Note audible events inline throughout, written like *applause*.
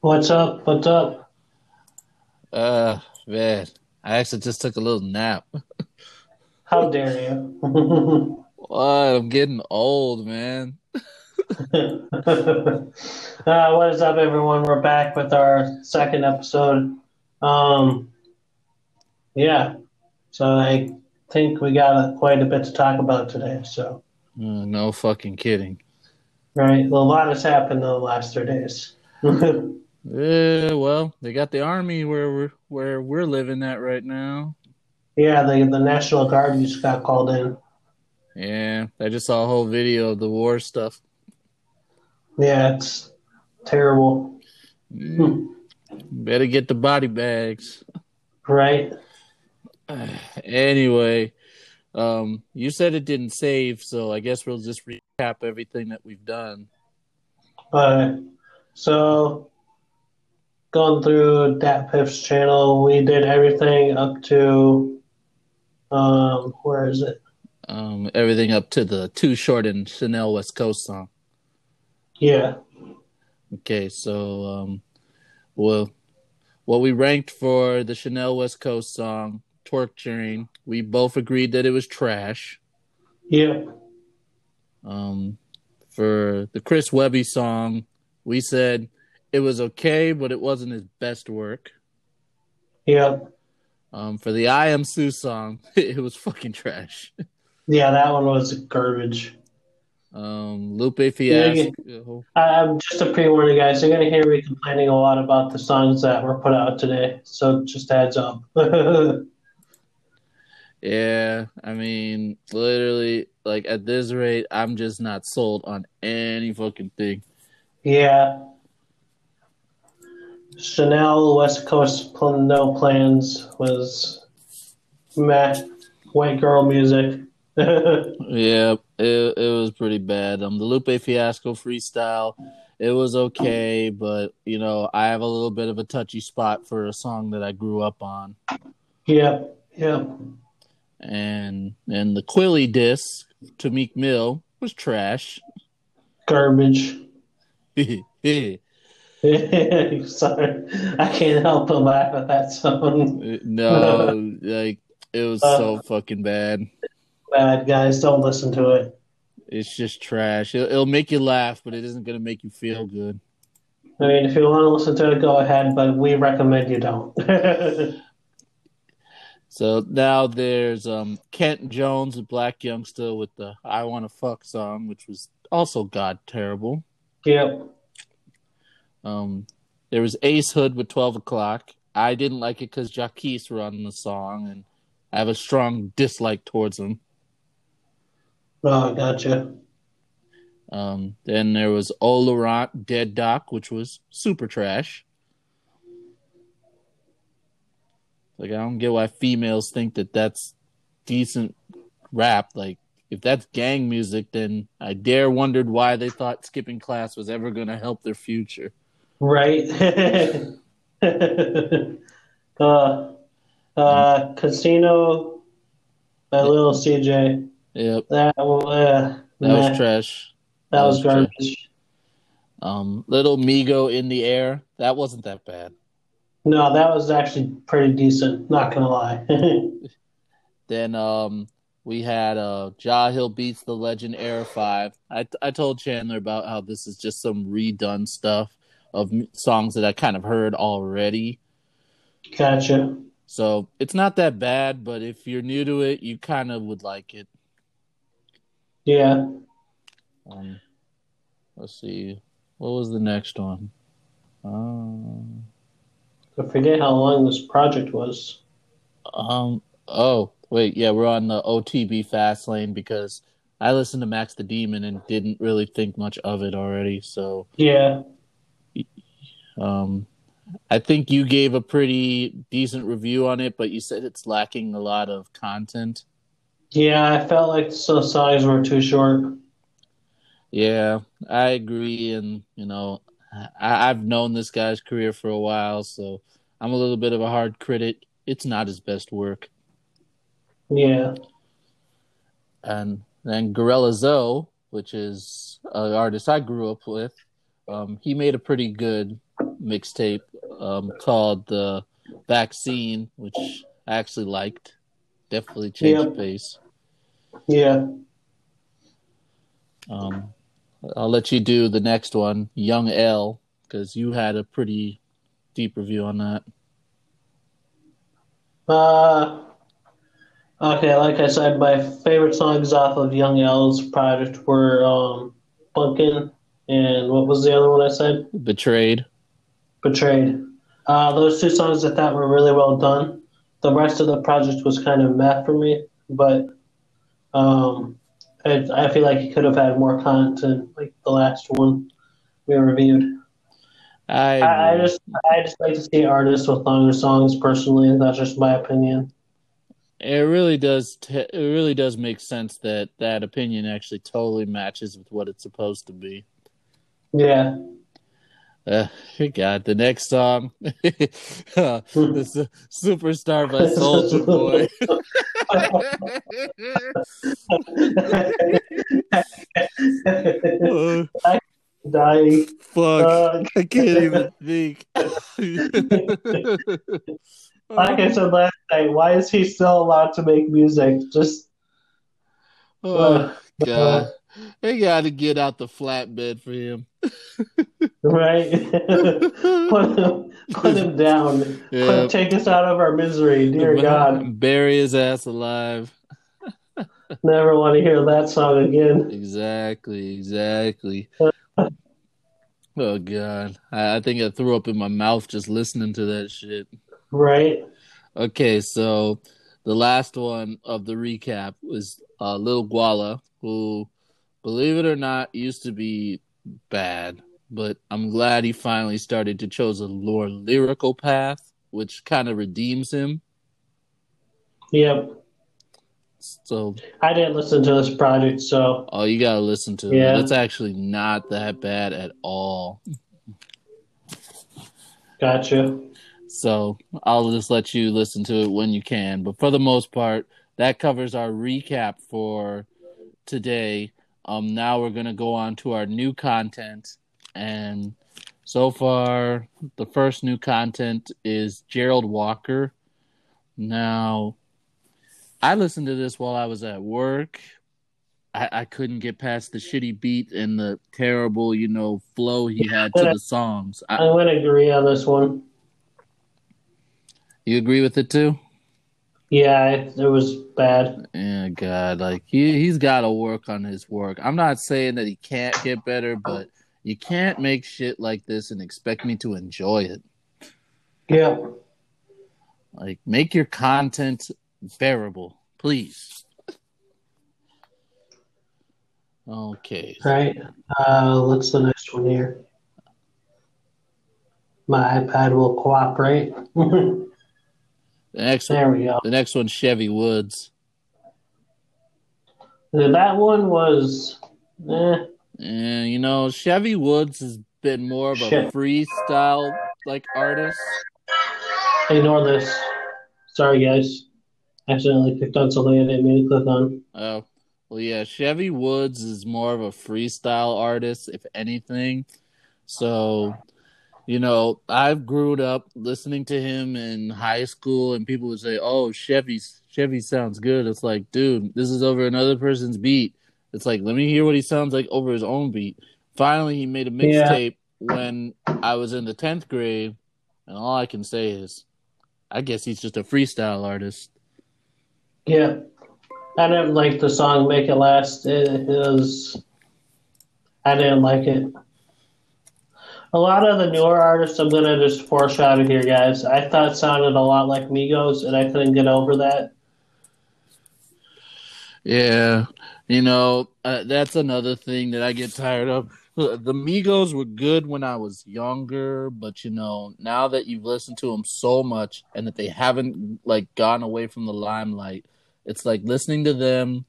What's up? What's up? Uh, man, I actually just took a little nap. How dare you? *laughs* What? I'm getting old, man. *laughs* uh, what is up, everyone? We're back with our second episode. Um, yeah, so I think we got a, quite a bit to talk about today. So, Uh, no fucking kidding. right, well, a lot has happened in the last three days. *laughs* Yeah, well, they got the army where we're where we're living at right now. yeah, the the National Guard just got called in. Yeah, I just saw a whole video of the war stuff. Yeah, it's terrible. Better get the body bags. Right? *sighs* Anyway, um, you said it didn't save, so I guess we'll just recap everything that we've done. Uh, so going through DatPiff's channel, we did everything up to um, where is it? Um, everything up to the Too Short and Chanel West Coast song. Yeah, Okay, so um, well, what we ranked for the Chanel West Coast song, Torque Train, we both agreed that it was trash. yeah, Um, for the Chris Webby song, we said it was okay, but it wasn't his best work. yeah, Um, for the I Am Sue song, *laughs* it was fucking trash. yeah. That one was garbage. Um, Lupe Fiasco. I'm just a pre-warning, guys. You're gonna hear me complaining a lot about the songs that were put out today. So just heads up. *laughs* Yeah, I mean, literally, like at this rate, I'm just not sold on any fucking thing. yeah. Chanel West Coast Pl- No Plans was meh. White girl music. *laughs* Yeah, it it was pretty bad. Um, the Lupe Fiasco freestyle, it was okay, but you know, I have a little bit of a touchy spot for a song that I grew up on, Yep, yep. and and the Quilly disc to Meek Mill was trash. Garbage. *laughs* *laughs* Sorry, I can't help but laugh at that song. No, *laughs* like it was so fucking bad. Bad guys, don't listen to it. It's just trash. It'll, it'll make you laugh, but it isn't gonna make you feel good. I mean, if you want to listen to it, go ahead, but we recommend you don't. *laughs* So now there's um Kent Jones, a black youngster, with the "I Want to Fuck" song, which was also god terrible. yep. Um, there was Ace Hood with Twelve O'clock. I didn't like it because Jacquees were on the song, and I have a strong dislike towards him. Oh, gotcha. Um, then there was O Laurent Dead Doc, which was super trash. Like I don't get why females think that that's decent rap. Like if that's gang music, then I dare wondered why they thought skipping class was ever going to help their future. Right. *laughs* uh, uh, Casino by Little CJ. Yep, That, uh, that was trash. That was that was garbage. Um, Little Migo in the air, that wasn't that bad. No, that was actually pretty decent. Not gonna lie. *laughs* Then um, we had uh, Jahlil beats the Legend Era Five. I I told Chandler about how this is just some redone stuff of songs that I kind of heard already. gotcha. So it's not that bad, but if you're new to it, you kind of would like it. Yeah. Um, let's see, what was the next one? Um, I forget how long this project was. um, oh wait, yeah, we're on the OTB fast lane because I listened to Max the Demon and didn't really think much of it already. So Yeah. Um, I think you gave a pretty decent review on it, but you said it's lacking a lot of content. Yeah, I felt like the songs were too short. Yeah, I agree, and you know, I, I've known this guy's career for a while, so I'm a little bit of a hard critic. It's not his best work. Yeah. And then Gorilla Zoe, which is an artist I grew up with, um, he made a pretty good mixtape um, called the Vaccine, which I actually liked. Definitely changed Yep. the pace. Yeah. Um, I'll let you do the next one, Young L, because you had a pretty deep review on that. Uh, okay, like I said, my favorite songs off of Young L's project were um, Bunkin' and what was the other one I said? Betrayed. Betrayed. Uh, those two songs I thought were really well done. The rest of the project was kind of meh for me, but um, I, I feel like he could have had more content, like the last one we reviewed. I, I, I just I just like to see artists with longer songs personally. That's just my opinion. it really does. T- it really does make sense that that opinion actually totally matches with what it's supposed to be. Yeah. Uh, God, the next song, *laughs* uh, this uh, "Superstar" by Soulja Boy. *laughs* Uh, Dying. fuck, Uh, I can't even think. *laughs* like I said last night, why is he still allowed to make music? Just oh God, they got to get out the flatbed for him. right. *laughs* put him, put him down. Yeah. Put, take us out of our misery, dear God. bury his ass alive. *laughs* Never want to hear that song again. Exactly, exactly. *laughs* Oh God, I, I think I threw up in my mouth just listening to that shit. Right. Okay, so the last one of the recap was uh, Lil Guala, who, believe it or not, used to be bad, but I'm glad he finally started to chose a more lyrical path, which kind of redeems him. Yep. So, I didn't listen to this project, so oh, you gotta listen to Yeah. it. It's actually not that bad at all. gotcha. So I'll just let you listen to it when you can. But for the most part, that covers our recap for today. Um, now we're gonna go on to our new content, and so far the first new content is Gerald Walker. Now, I listened to this while I was at work. I, I couldn't get past the shitty beat and the terrible, you know, flow he had to the songs. I, I'm gonna agree on this one. you agree with it too? Yeah, it, it was bad. Yeah, God, like he he's got to work on his work. I'm not saying that he can't get better, but you can't make shit like this and expect me to enjoy it. Yeah. Like, make your content bearable, please. Okay, Right. Uh, what's the next one here? My iPad will cooperate. *laughs* the next there we go. the next one's Chevy Woods. That one was, eh, And you know, Chevy Woods has been more of a Shit. freestyle like artist. ignore this. Sorry, guys. Accidentally clicked on something I didn't mean to click on. Oh, well, yeah. Chevy Woods is more of a freestyle artist, if anything. So, you know, I've grown up listening to him in high school, and people would say, "Oh, Chevy, Chevy sounds good." It's like, dude, this is over another person's beat. It's like, let me hear what he sounds like over his own beat. Finally, he made a Yeah. mixtape when I was in the tenth grade, and all I can say is, I guess he's just a freestyle artist. Yeah. I didn't like the song Make It Last. It, it was. I didn't like it. A lot of the newer artists, I'm going to just foreshadow here, guys. I thought sounded a lot like Migos, and I couldn't get over that. Yeah, you know, uh, that's another thing that I get tired of. *laughs* The Migos were good when I was younger, but you know, now that you've listened to them so much and that they haven't like gone away from the limelight, it's like listening to them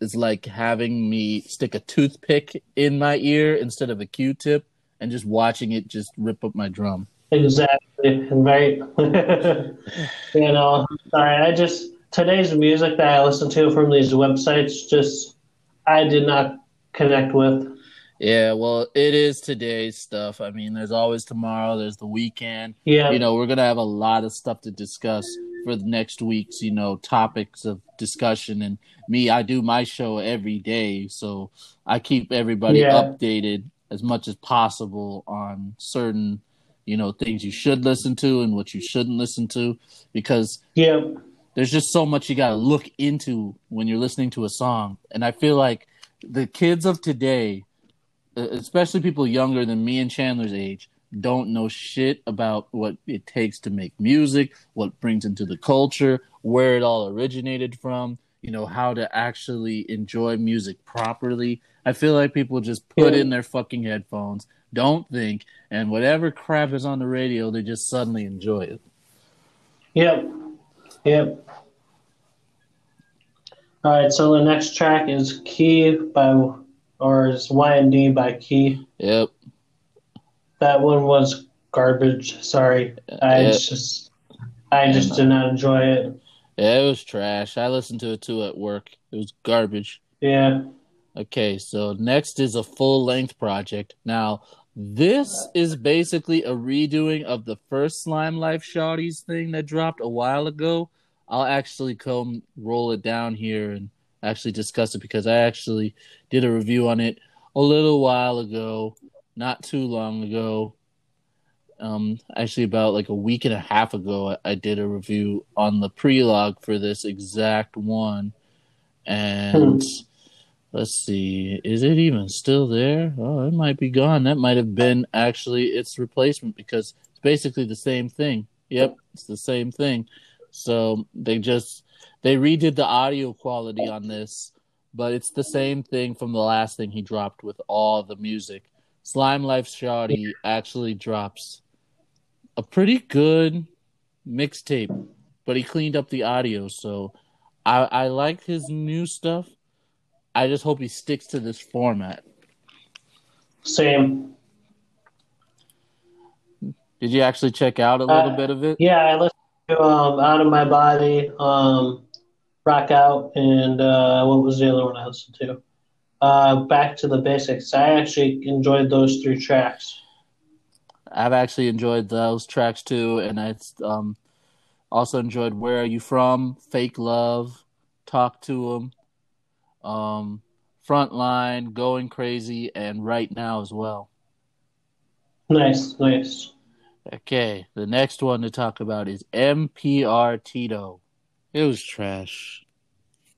is like having me stick a toothpick in my ear instead of a Q-tip and just watching it just rip up my drum. Exactly, right? *laughs* you know, sorry, I just. Today's music that I listen to from these websites just. I did not connect with. Yeah, well, it is today's stuff. I mean, there's always tomorrow. There's the weekend. Yeah. You know, we're gonna have a lot of stuff to discuss for the next week's, you know, topics of discussion. And me, I do my show every day, so I keep everybody Yeah. updated as much as possible on certain, you know, things you should listen to and what you shouldn't listen to, because yeah. there's just so much you got to look into when you're listening to a song and i feel like the kids of today especially people younger than me and chandler's age don't know shit about what it takes to make music what brings into the culture where it all originated from you know how to actually enjoy music properly i feel like people just put Yeah. in their fucking headphones don't think and whatever crap is on the radio they just suddenly enjoy it Yep. Yep. All right, so the next track is Key by, or is YND by Key. yep That one was garbage. Sorry, uh, I Yeah. just, I just did not enjoy it. Yeah, it was trash. I listened to it too at work. It was garbage. Yeah, Okay, so next is a full length project. Now, this is basically a redoing of the first Slime Life Shawties thing that dropped a while ago. I'll actually come roll it down here and actually discuss it because I actually did a review on it a little while ago, not too long ago. Um, actually, about like a week and a half ago, I, I did a review on the prelogue for this exact one, and let's see, is it even still there? Oh, it might be gone. That might have been actually its replacement because it's basically the same thing. Yep, it's the same thing. So they just they redid the audio quality on this, but it's the same thing from the last thing he dropped with all the music. Slime Life Shawty actually drops a pretty good mixtape, but he cleaned up the audio, so I I like his new stuff. I just hope he sticks to this format. same. Did you actually check out a little Uh, bit of it? Yeah, I listened to um, Out of My Body, um, Rock Out, and uh, what was the other one I listened to? Uh, Back to the Basics. I actually enjoyed those three tracks. I've actually enjoyed those tracks too, and I um, also enjoyed "Where Are You From," "Fake Love," "Talk to Him," um, "Frontline," "Going Crazy," and "Right Now" as well. Nice, nice. Okay, the next one to talk about is MPR Tito. It was trash.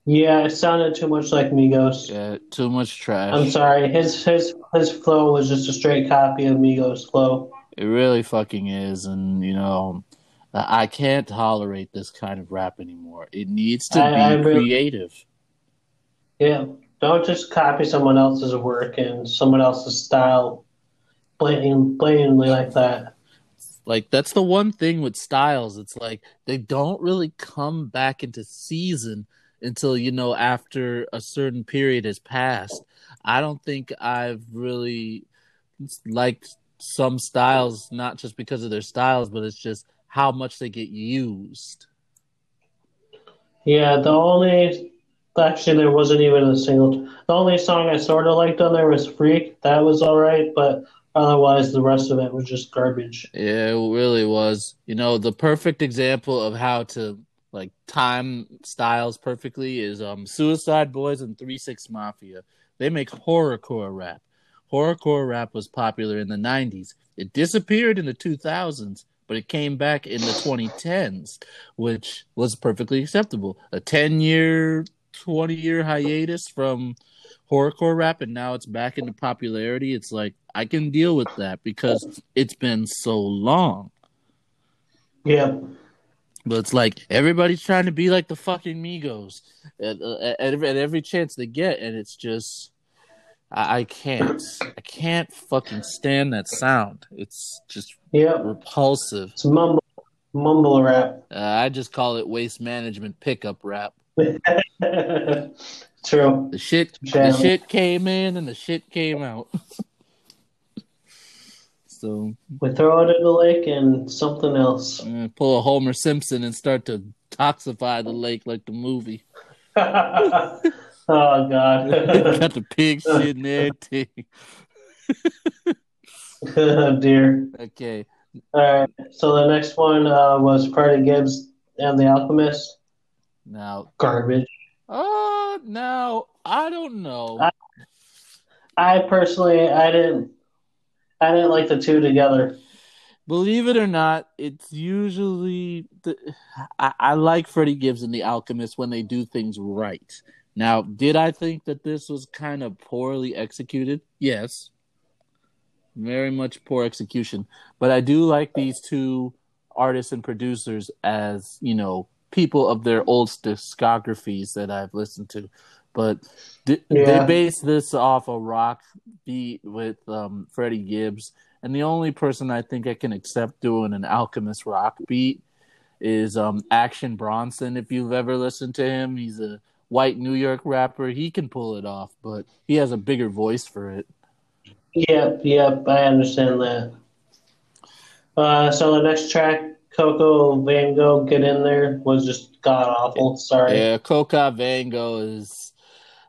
Yeah, it sounded too much like Migos. Yeah, too much trash. I'm sorry. His his his flow was just a straight copy of Migos' flow. It really fucking is, and you know, I can't tolerate this kind of rap anymore. It needs to I- be I really- creative. Yeah, don't just copy someone else's work and someone else's style, blatant, blatantly like that. Like that's the one thing with styles. It's like they don't really come back into season until you know after a certain period has passed. I don't think I've really liked some styles, not just because of their styles, but it's just how much they get used. Yeah, the only actually there wasn't even a single. The only song I sort of liked on there was "Freak." That was all right, but otherwise the rest of it was just garbage. Yeah, it really was. You know, the perfect example of how to like time styles perfectly is um Suicide Boys and Three Six Mafia. They make horrorcore rap. Horrorcore rap was popular in the 90s. It disappeared in the 2000s, but it came back in the 2010s, which was perfectly acceptable. A 10 year, 20 year hiatus from horrorcore rap, and now it's back into popularity. It's like, I can deal with that because it's been so long. Yeah, But it's like everybody's trying to be like the fucking Migos at, at, at every, chance they get, and it's just I, I can't I can't fucking stand that sound. It's just yeah. repulsive. It's mumble, mumble rap. Uh, I just call it waste management pickup rap. *laughs* True. The shit the shit came in and the shit came out. *laughs* so We throw it in the lake and something else. uh, pull a Homer Simpson and start to toxify the lake like the movie. *laughs* oh God. Got the pig shit and everything. oh, dear. Okay. All right. So the next one uh, was Freddie Gibbs and the Alchemist. Now, Garbage. uh, now I don't know. I- I personally, I didn't, I didn't like the two together. Believe it or not, it's usually the, I, I like Freddie Gibbs and the Alchemist when they do things right. Now, did I think that this was kind of poorly executed? Yes, very much poor execution. But I do like these two artists and producers as you know people of their old discographies that I've listened to. But th- Yeah. they base this off a rock beat with um, Freddie Gibbs, and the only person I think I can accept doing an Alchemist rock beat is um, Action Bronson. If you've ever listened to him, he's a white New York rapper. He can pull it off, but he has a bigger voice for it. Yep, yep, I understand that. Uh, so the next track, Coco Van Gogh, Get In There, was just god awful. Sorry. Yeah, Coco Van Gogh is.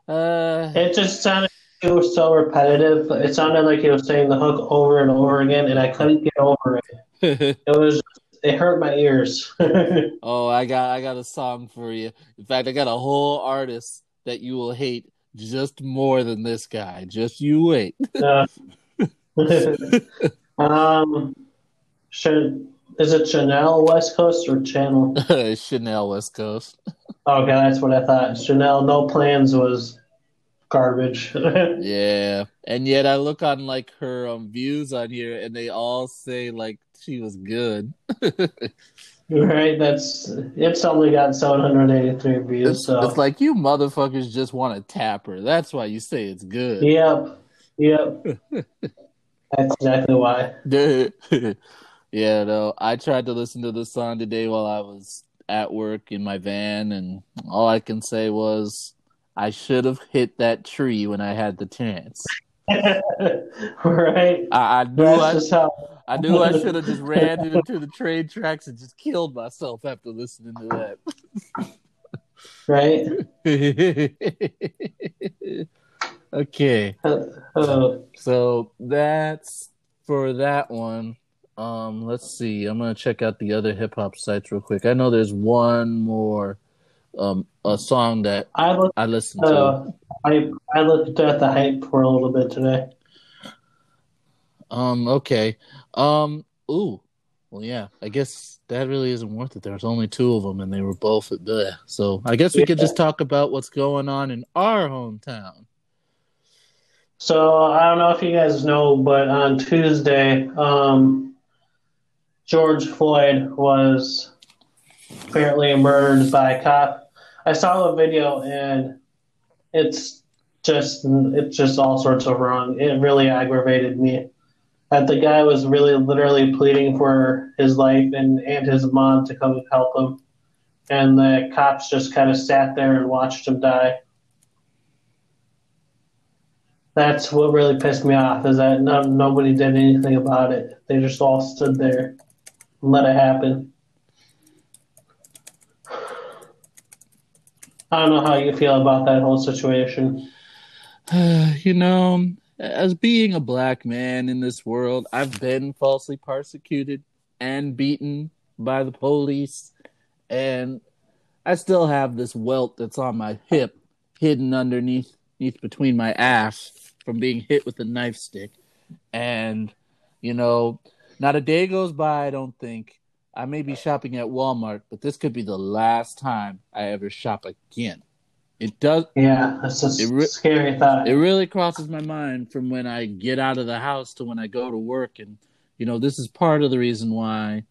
Uh, It just sounded it was so repetitive. It sounded like he was saying the hook over and over again, and I couldn't get over it. *laughs* It was it hurt my ears. *laughs* oh, I got I got a song for you. In fact, I got a whole artist that you will hate just more than this guy. Just you wait. Uh, *laughs* um, should is it Chanel West Coast or Channel? *laughs* Chanel West Coast. Okay, that's what I thought. Chanel No Plans was garbage. *laughs* Yeah, and yet I look on like her um, views on here, and they all say like she was good. *laughs* right? That's it's only got 783 views. It's, So it's like you motherfuckers just want to tap her. That's why you say it's good. yep, yep. that's exactly why. Yeah, no. I tried to listen to this song today while I was at work in my van, and all I can say was I should have hit that tree when I had the chance. *laughs* right? I, I knew That's I, how. I knew I *laughs* should have just ran into the train tracks and just killed myself after listening to that. Right? *laughs* okay. Uh, So that's for that one. Um, let's see. I'm gonna check out the other hip hop sites real quick. I know there's one more um a song that I looked. I listened to. Uh, I I looked at the hype for a little bit today. Um, okay. Um, ooh. Well, yeah. I guess that really isn't worth it. There's only two of them, and they were both at the. So I guess we could just talk about what's going on in our hometown. So I don't know if you guys know, but on Tuesday, um, George Floyd was apparently murdered by a cop. I saw the video and it's just it's just all sorts of wrong. It really aggravated me. That the guy was really literally pleading for his life and, and his mom to come help him. And the cops just kind of sat there and watched him die. That's what really pissed me off is that no, nobody did anything about it. They just all stood there let it happen. I don't know how you feel about that whole situation. *sighs* you know, as being a black man in this world, I've been falsely persecuted and beaten by the police, and I still have this welt that's on my hip, hidden underneath, underneath between my ass from being hit with a knife stick. And you know, not a day goes by. I don't think I may be shopping at Walmart, but this could be the last time I ever shop again. It does. Yeah, that's a It re- scary thought. it really crosses my mind from when I get out of the house to when I go to work. And, you know, this is part of the reason why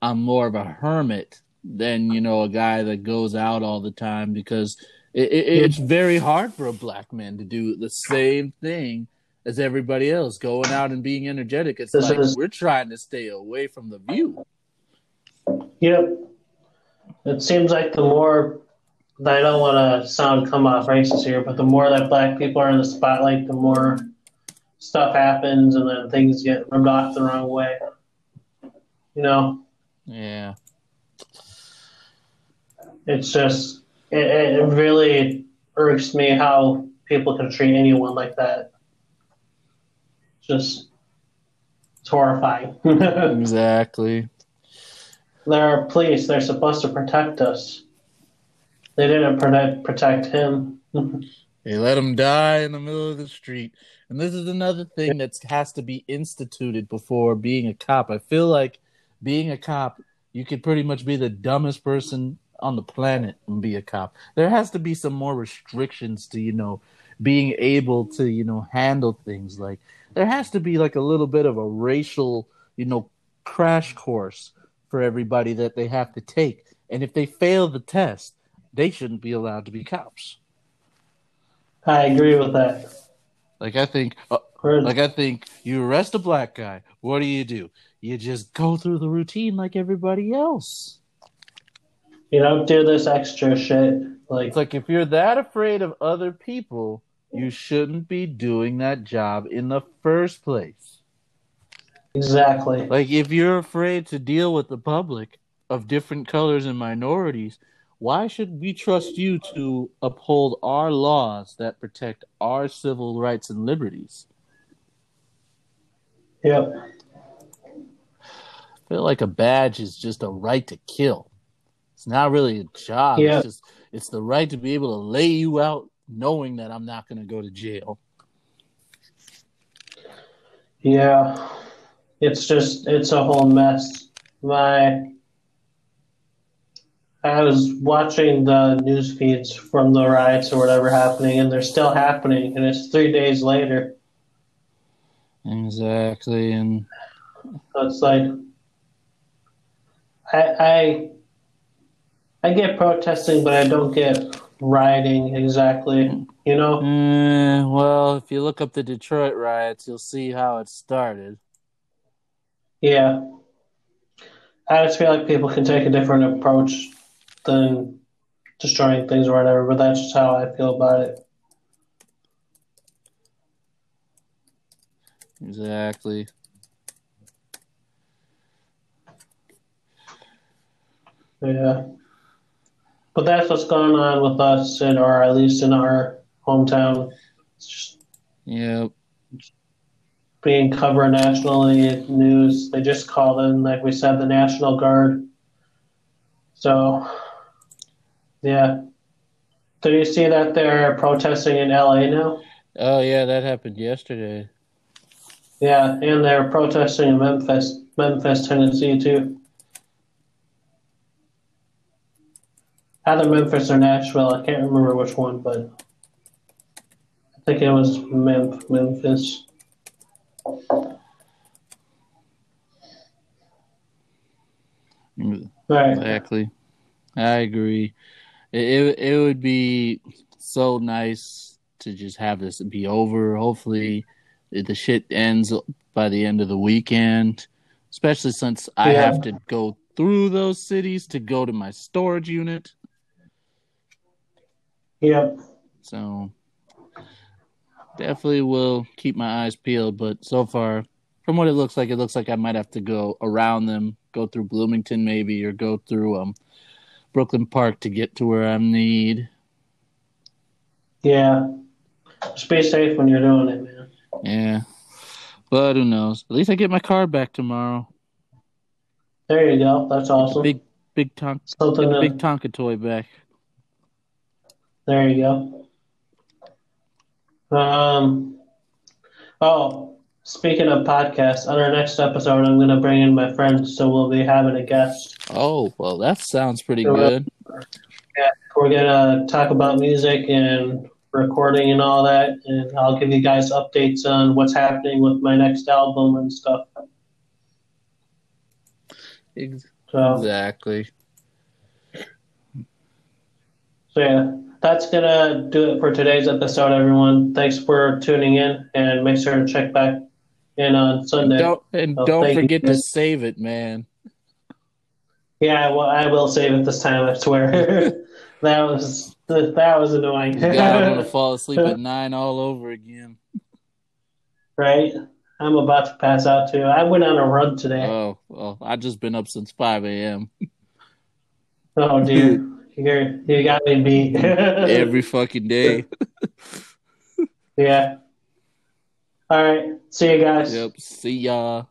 I'm more of a hermit than, you know, a guy that goes out all the time because it, it, it's very hard for a black man to do the same thing as everybody else, going out and being energetic. It's This like is- we're trying to stay away from the view. Yep. It seems like the more I don't want to sound come off racist here, but the more that black people are in the spotlight, the more stuff happens, and then things get rubbed off the wrong way. You know, Yeah. it's just it, it really irks me how people can treat anyone like that. Just it's horrifying. *laughs* exactly. They're police. They're supposed to protect us. They didn't protect protect him. *laughs* they let him die in the middle of the street. And this is another thing that has to be instituted before being a cop. I feel like being a cop, you could pretty much be the dumbest person on the planet and be a cop. There has to be some more restrictions to, you know, being able to, you know, handle things. Like there has to be like a little bit of a racial, you know, crash course for everybody that they have to take. And if they fail the test, they shouldn't be allowed to be cops. I agree with that. Like I think, uh, like I think, you arrest a black guy. What do you do? You just go through the routine like everybody else. You don't do this extra shit. Like, it's like if you're that afraid of other people, you shouldn't be doing that job in the first place. Exactly. Like if you're afraid to deal with the public of different colors and minorities, why should we trust you to uphold our laws that protect our civil rights and liberties? Yep. I feel like a badge is just a right to kill. It's not really a job. Yeah. It's just it's the right to be able to lay you out knowing that I'm not going to go to jail. Yeah. It's just it's a whole mess. My I was watching the news feeds from the riots or whatever happening, and they're still happening, and it's three days later. Exactly, and so it's like I, I I get protesting, but I don't get rioting exactly. You know. Mm, well, if you look up the Detroit riots, you'll see how it started. Yeah, I just feel like people can take a different approach than destroying things or whatever, but that's just how I feel about it. Exactly. Yeah. But that's what's going on with us, in, or at least in our hometown. Yep. being covered nationally news. They just called in, like we said, the National Guard. So yeah. Did you see that they're protesting in LA now? Oh yeah, that happened yesterday. Yeah, and they're protesting in Memphis, Memphis, Tennessee too. Either Memphis or Nashville, I can't remember which one, but I think it was Mem- Memphis. Right. Exactly. I agree. It, it would be so nice to just have this be over. Hopefully, the shit ends by the end of the weekend. Especially since I yeah. have to go through those cities to go to my storage unit. Yep. So definitely will keep my eyes peeled. But so far, from what it looks like, it looks like I might have to go around them, go through Bloomington maybe, or go through um Brooklyn Park to get to where I need. Yeah. Just be safe when you're doing it, man. Yeah. But who knows? At least I get my car back tomorrow. There you go. That's awesome. Big big Tonka big Tonka toy back. There you go. Um oh, speaking of podcasts, on our next episode I'm gonna bring in my friend so we'll be having a guest. Oh, well that sounds pretty so good. Yeah, we're gonna talk about music and recording and all that, and I'll give you guys updates on what's happening with my next album and stuff. Exactly. So, so yeah, that's gonna do it for today's episode, everyone. Thanks for tuning in, and make sure to check back in on Sunday. Don't, and so don't forget you. to save it, man. Yeah, well, I will save it this time. I swear. *laughs* that was that was annoying. God, I'm gonna fall asleep at nine all over again. Right. I'm about to pass out too. I went on a run today. Oh, well, I've just been up since five a.m. Oh, dude, you you got me beat *laughs* every fucking day. *laughs* yeah. All right. See you guys. Yep. See ya.